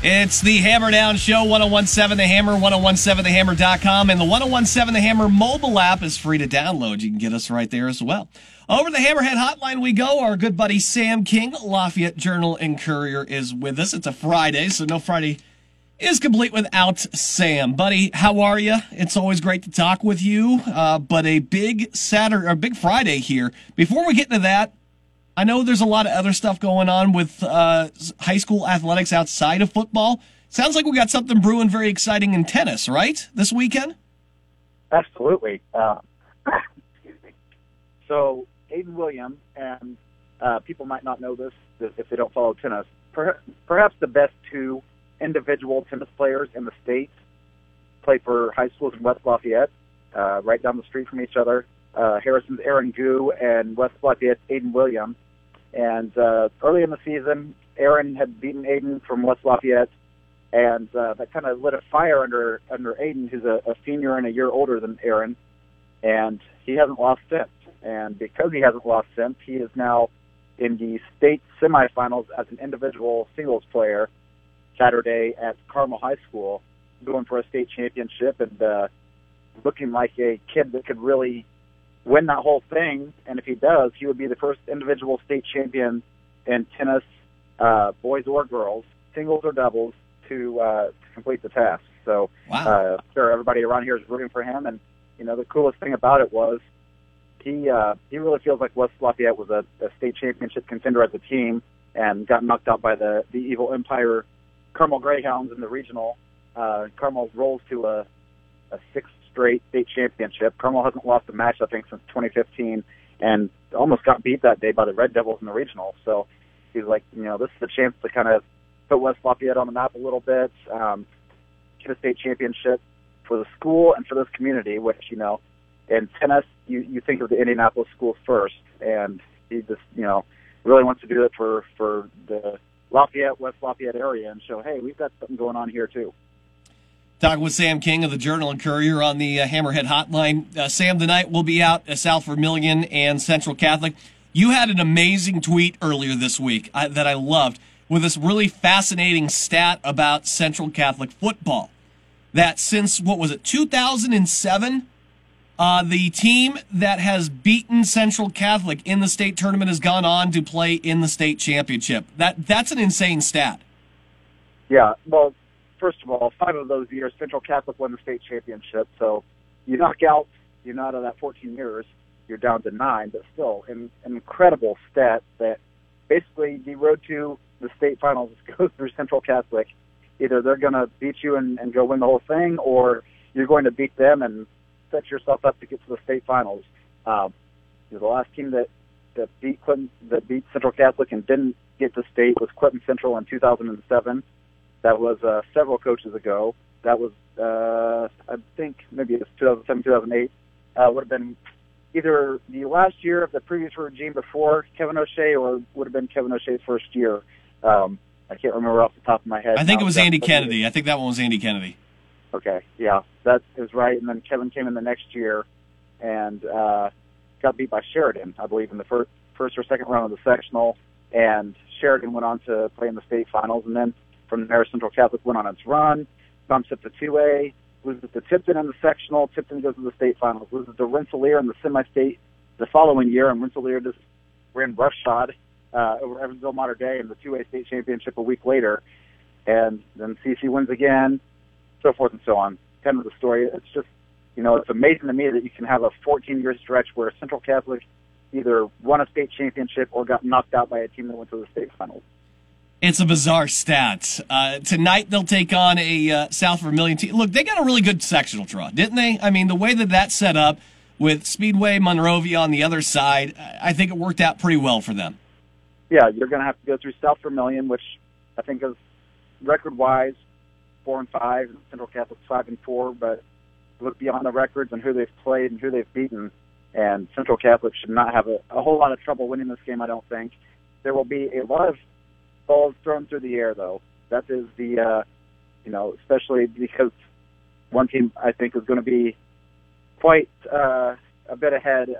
It's the Hammer Down Show, 1017 The Hammer, 1017TheHammer.com, and the 1017 The Hammer mobile app is free to download. You can get us right there as well. Over the Hammerhead hotline we go. Our good buddy Sam King, Lafayette Journal and Courier, is with us. It's a Friday, so no Friday is complete without Sam. Buddy, how are you? It's always great to talk with you, uh, but a big Saturday, or big Friday here. Before we get into that, I know there's a lot of other stuff going on with uh, high school athletics outside of football. Sounds like we got something brewing very exciting in tennis, right? This weekend? Absolutely. Uh, so, Aiden Williams, and uh, people might not know this if they don't follow tennis, per- perhaps the best two individual tennis players in the state play for high schools in West Lafayette, uh, right down the street from each other. Uh, Harrison's Aaron Gu and West Lafayette's Aiden Williams. And uh, early in the season, Aaron had beaten Aiden from West Lafayette, and uh, that kind of lit a fire under under Aiden, who's a, a senior and a year older than Aaron, and he hasn't lost since. And because he hasn't lost since, he is now in the state semifinals as an individual singles player Saturday at Carmel High School, going for a state championship and uh, looking like a kid that could really win that whole thing. And if he does, he would be the first individual state champion in tennis, uh, boys or girls, singles or doubles, to, uh, to complete the task. So, wow. uh, sure, everybody around here is rooting for him. And you know, the coolest thing about it was he uh, he really feels like West Lafayette was a, a state championship contender as a team and got knocked out by the the evil Empire Carmel Greyhounds in the regional. Uh, Carmel rolls to a a sixth straight state championship. Carmel hasn't lost a match, I think, since 2015, and almost got beat that day by the Red Devils in the regional. So he's like, you know, this is a chance to kind of put West Lafayette on the map a little bit, um, get a state championship for the school and for this community, which, you know, in tennis, you, you think of the Indianapolis schools first, and he just, you know, really wants to do it for, for the Lafayette, West Lafayette area and show, hey, we've got something going on here too. Talking with Sam King of the Journal and Courier on the uh, Hammerhead Hotline. Uh, Sam, tonight we'll be out at South Vermillion and Central Catholic. You had an amazing tweet earlier this week uh, that I loved with this really fascinating stat about Central Catholic football. That since, what was it, 2007, uh, the team that has beaten Central Catholic in the state tournament has gone on to play in the state championship. That That's an insane stat. Yeah, well, first of all, five of those years, Central Catholic won the state championship. So you knock out, you're not out of that 14 years, you're down to nine, but still an, an incredible stat that basically the road to the state finals goes through Central Catholic. Either they're going to beat you and, and go win the whole thing, or you're going to beat them and set yourself up to get to the state finals. Um, the last team that that beat Clinton, that beat Central Catholic and didn't get to state was Clinton Central in 2007. That was uh, several coaches ago. That was, uh, I think, maybe it was 2007, 2008. Uh, would have been either the last year of the previous regime before Kevin O'Shea, or would have been Kevin O'Shea's first year. Um, I can't remember off the top of my head. I think it was Andy Kennedy. I think that one was Andy Kennedy. Okay, yeah, that is right. And then Kevin came in the next year and uh, got beat by Sheridan, I believe, in the first first or second round of the sectional. And Sheridan went on to play in the state finals, and then from there, Central Catholic went on its run, bumps up to 2A, loses to Tipton in the sectional. Tipton goes to the state finals, loses to Rensselaer in the semi-state the following year, and Rensselaer just ran roughshod uh, over Evansville Mater Dei in the 2A state championship a week later. And then CC wins again, so forth and so on. Kind of the story. It's just, you know, it's amazing to me that you can have a 14-year stretch where Central Catholic either won a state championship or got knocked out by a team that went to the state finals. It's a bizarre stat. Uh, tonight they'll take on a uh, South Vermillion team. Look, they got a really good sectional draw, didn't they? I mean, the way that that's set up with Speedway Monrovia on the other side, I think it worked out pretty well for them. Yeah, you're going to have to go through South Vermillion, which I think is record-wise four and five, Central Catholic's five and four. But look beyond the records and who they've played and who they've beaten, and Central Catholic should not have a, a whole lot of trouble winning this game. I don't think there will be a lot of balls thrown through the air, though. That is the, uh, you know, especially because one team I think is going to be quite uh, a bit ahead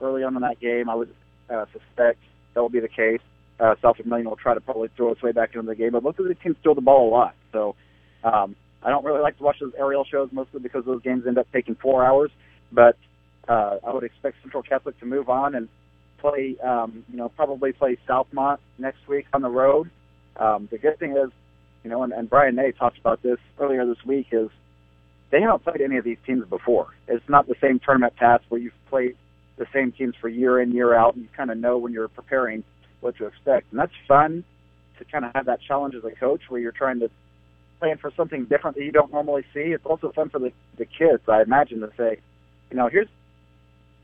early on in that game. I would uh, suspect that will be the case. Uh, South Vermillion will try to probably throw its way back into the game, but both of these teams throw the ball a lot. So um, I don't really like to watch those aerial shows mostly because those games end up taking four hours. But uh, I would expect Central Catholic to move on and play, um, you know, probably play Southmont next week on the road. Um, the good thing is, you know, and, and Brian Nay talked about this earlier this week, is they haven't played any of these teams before. It's not the same tournament path where you've played the same teams for year in, year out, and you kind of know when you're preparing what to expect. And that's fun to kind of have that challenge as a coach where you're trying to plan for something different that you don't normally see. It's also fun for the, the kids, I imagine, to say, you know, here's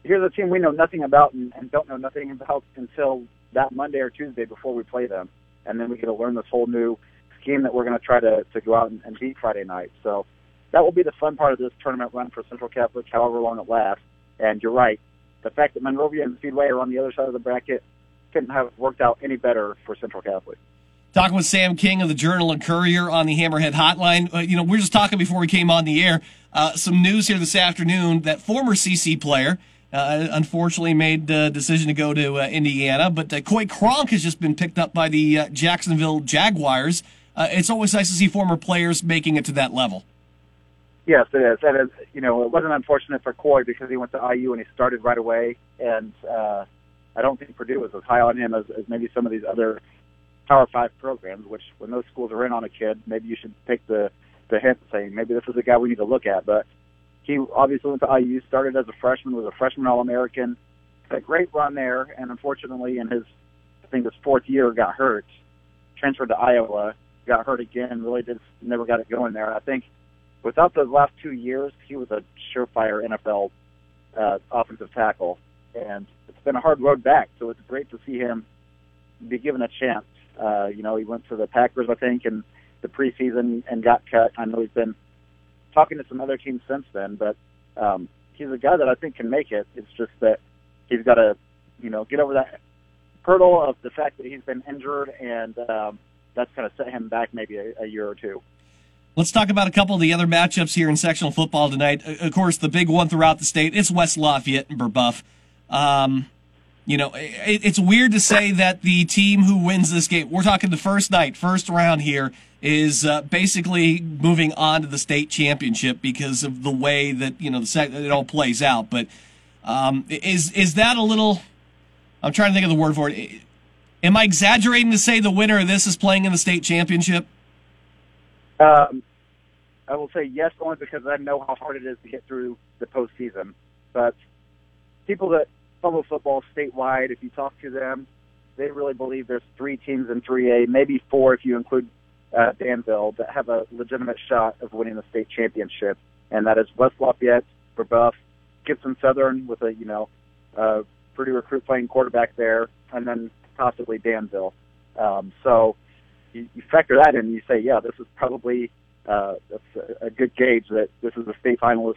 here's a team we know nothing about and, and don't know nothing about until that Monday or Tuesday before we play them, and then we get to learn this whole new scheme that we're going to try to to go out and, and beat Friday night. So that will be the fun part of this tournament run for Central Catholic, however long it lasts. And you're right, the fact that Monrovia and Speedway are on the other side of the bracket couldn't have worked out any better for Central Catholic. Talking with Sam King of the Journal and Courier on the Hammerhead Hotline. Uh, you know, we are just talking before we came on the air. Uh, some news here this afternoon that former CC player uh, unfortunately made the decision to go to uh, Indiana, but uh, Coy Cronk has just been picked up by the uh, Jacksonville Jaguars. it's always nice to see former players making it to that level. Yes, it is. And you know, it wasn't unfortunate for Coy because he went to IU and he started right away. And uh, I don't think Purdue was as high on him as, as maybe some of these other Power Five programs. Which, when those schools are in on a kid, maybe you should take the the hint, saying maybe this is a guy we need to look at. But he obviously went to IU, started as a freshman, was a freshman All American, had a great run there, and unfortunately, in his I think his fourth year, got hurt. Transferred to Iowa, got hurt again, really did never got it going there. I think without those last two years, he was a surefire NFL uh, offensive tackle, and it's been a hard road back. So it's great to see him be given a chance. Uh, you know, he went to the Packers, I think, in the preseason and got cut. I know he's been talking to some other teams since then, but um, he's a guy that I think can make it. It's just that he's got to, you know, get over that hurdle of the fact that he's been injured, and um, that's going to set him back maybe a, a year or two. Let's talk about a couple of the other matchups here in sectional football tonight. Of course, the big one throughout the state is West Lafayette and Brebeuf. Um, you know, it, it's weird to say that the team who wins this game, we're talking the first night, first round here, is uh, basically moving on to the state championship because of the way that, you know, the it all plays out. But um, is, is that a little, I'm trying to think of the word for it. Am I exaggerating to say the winner of this is playing in the state championship? Um, I will say yes, only because I know how hard it is to get through the postseason. But people that follow football statewide, if you talk to them, they really believe there's three teams in 3A, maybe four if you include uh, Danville, that have a legitimate shot of winning the state championship, and that is West Lafayette, Brebeuf, Gibson Southern with a you know uh, pretty recruit playing quarterback there, and then possibly Danville. Um, so you, you factor that in, you say, yeah, this is probably uh, a, a good gauge that this is a state finalist,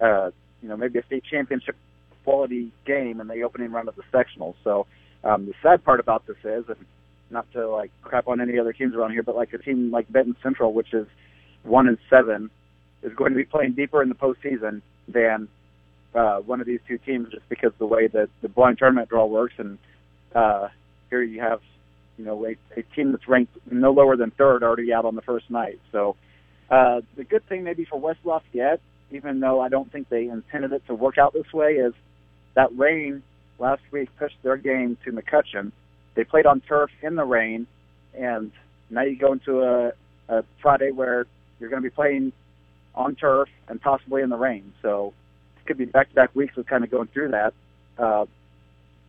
uh, you know, maybe a state championship quality game in the opening round of the sectional. So um, the sad part about this is, and not to like crap on any other teams around here, but like a team like Benton Central, which is one and seven, is going to be playing deeper in the postseason than uh, one of these two teams, just because the way that the blind tournament draw works. And uh, here you have you know, a, a team that's ranked no lower than third already out on the first night. So uh, the good thing maybe for West Lafayette, even though I don't think they intended it to work out this way, is that rain last week pushed their game to McCutcheon. They played on turf in the rain, and now you go into a, a Friday where you're going to be playing on turf and possibly in the rain. So it could be back-to-back weeks of kind of going through that. Uh,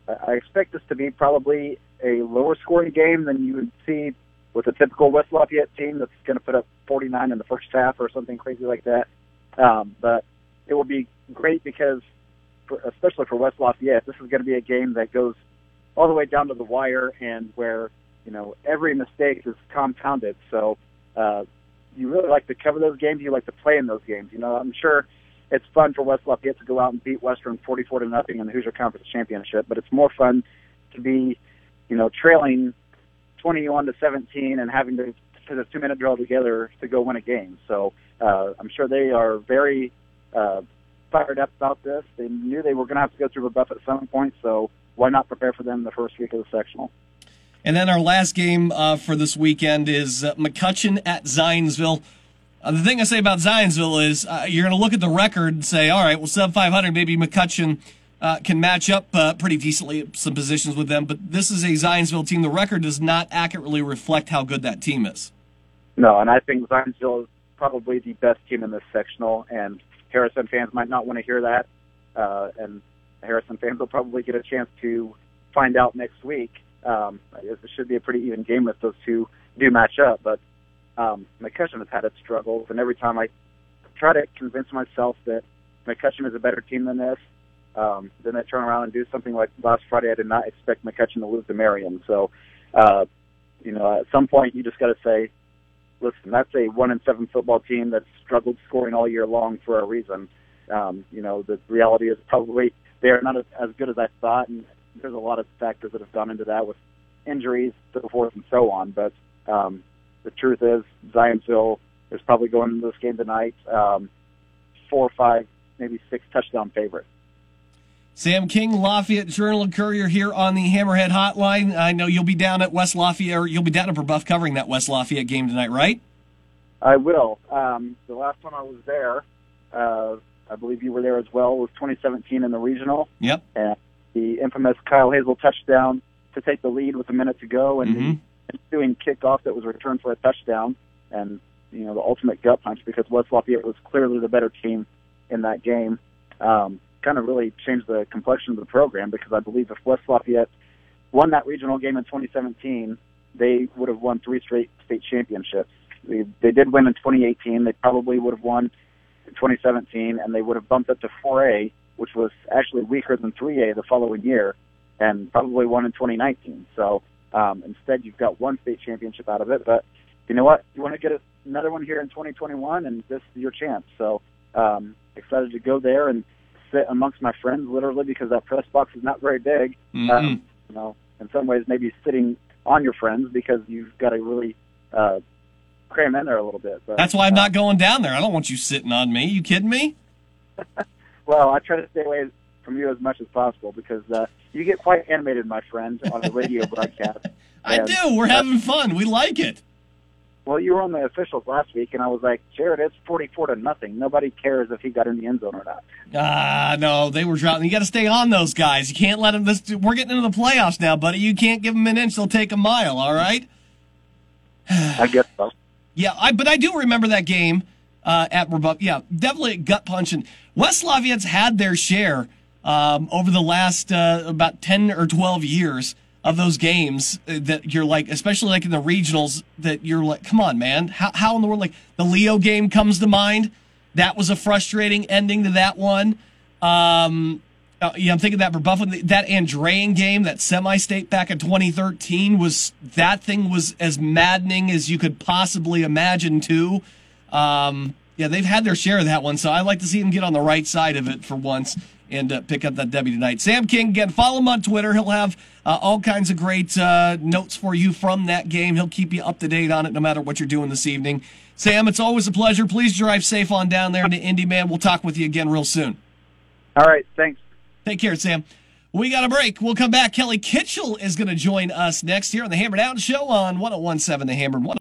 I expect this to be probably a lower scoring game than you would see with a typical West Lafayette team that's going to put up 49 in the first half or something crazy like that. Um, but it will be great because, for, especially for West Lafayette, this is going to be a game that goes all the way down to the wire and where you know every mistake is compounded. So uh, you really like to cover those games. You like to play in those games. You know, I'm sure it's fun for West Lafayette to go out and beat Western 44 to nothing in the Hoosier Conference Championship, but it's more fun to be, you know, trailing 21 to 17 and having to put a two-minute drill together to go win a game. So uh, I'm sure they are very uh, fired up about this. They knew they were going to have to go through Brebeuf at some point, so why not prepare for them the first week of the sectional? And then our last game uh, for this weekend is uh, McCutcheon at Zionsville. Uh, the thing I say about Zionsville is uh, you're going to look at the record and say, all right, well, sub 500, maybe McCutcheon uh, can match up uh, pretty decently at some positions with them. But this is a Zionsville team. The record does not accurately reflect how good that team is. No, and I think Zionsville is probably the best team in this sectional, and Harrison fans might not want to hear that. Uh, and Harrison fans will probably get a chance to find out next week. Um, it should be a pretty even game if those two do match up. But um, McCutcheon has had its struggles, and every time I try to convince myself that McCutcheon is a better team than this, um, then they turn around and do something like last Friday. I did not expect McCutcheon to lose to Marion. So, uh, you know, at some point you just got to say, listen, that's a one in seven football team that's struggled scoring all year long for a reason. Um, you know, the reality is probably they are not as, as good as I thought, and there's a lot of factors that have gone into that with injuries, so forth and so on. But um, the truth is, Zionsville is probably going into this game tonight um, four, five, maybe six touchdown favorite. Sam King, Lafayette Journal and Courier here on the Hammerhead Hotline. I know you'll be down at West Lafayette, or you'll be down at Brebeuf covering that West Lafayette game tonight, right? I will. Um, the last time I was there, uh, I believe you were there as well, was 2017 in the regional. Yep. And the infamous Kyle Hazel touchdown to take the lead with a minute to go, and mm-hmm. the ensuing kickoff that was returned for a touchdown, and you know the ultimate gut punch because West Lafayette was clearly the better team in that game. Um, kind of really changed the complexion of the program because I believe if West Lafayette won that regional game in 2017, they would have won three straight state championships. They, they did win in 2018. They probably would have won in 2017, and they would have bumped up to 4A, which was actually weaker than 3A the following year, and probably won in 2019. So um, instead, you've got one state championship out of it. But you know what? You want to get another one here in 2021, and this is your chance. So um, excited to go there and sit amongst my friends, literally, because that press box is not very big. Mm-hmm. Um, you know, in some ways, maybe sitting on your friends because you've got to really uh, cram in there a little bit. But That's why I'm uh, not going down there. I don't want you sitting on me. You kidding me? Well, I try to stay away from you as much as possible because uh, you get quite animated, my friend, on the radio broadcast. I And, do. We're having fun. We like it. Well, you were on the officials last week, and I was like, Jared, it's forty-four to nothing. Nobody cares if he got in the end zone or not. Ah, no, they were dropping. You got to stay on those guys. You can't let them. This, we're getting into the playoffs now, buddy. You can't give them an inch; they'll take a mile. All right. I guess so. Yeah, I but I do remember that game uh, at Brebeuf. Yeah, definitely gut punch. And West Lafayette's had their share um, over the last uh, about ten or twelve years of those games uh, that you're like, especially like in the regionals, that you're like, come on, man, how how in the world? Like the Leo game comes to mind. That was a frustrating ending to that one. Um, uh, yeah, I'm thinking that Brebeuf, that Andrean game, that semi-state back in 2013 was that thing was as maddening as you could possibly imagine. Too, um, yeah, they've had their share of that one, so I like to see them get on the right side of it for once and uh, pick up that W tonight. Sam King, again, follow him on Twitter. He'll have uh, all kinds of great uh, notes for you from that game. He'll keep you up to date on it no matter what you're doing this evening. Sam, it's always a pleasure. Please drive safe on down there to Indy, man. We'll talk with you again real soon. All right, thanks. Take care, Sam. We got a break. We'll come back. Kelly Kitchell is going to join us next here on the Hammer Down Show on 1017 The Hammer.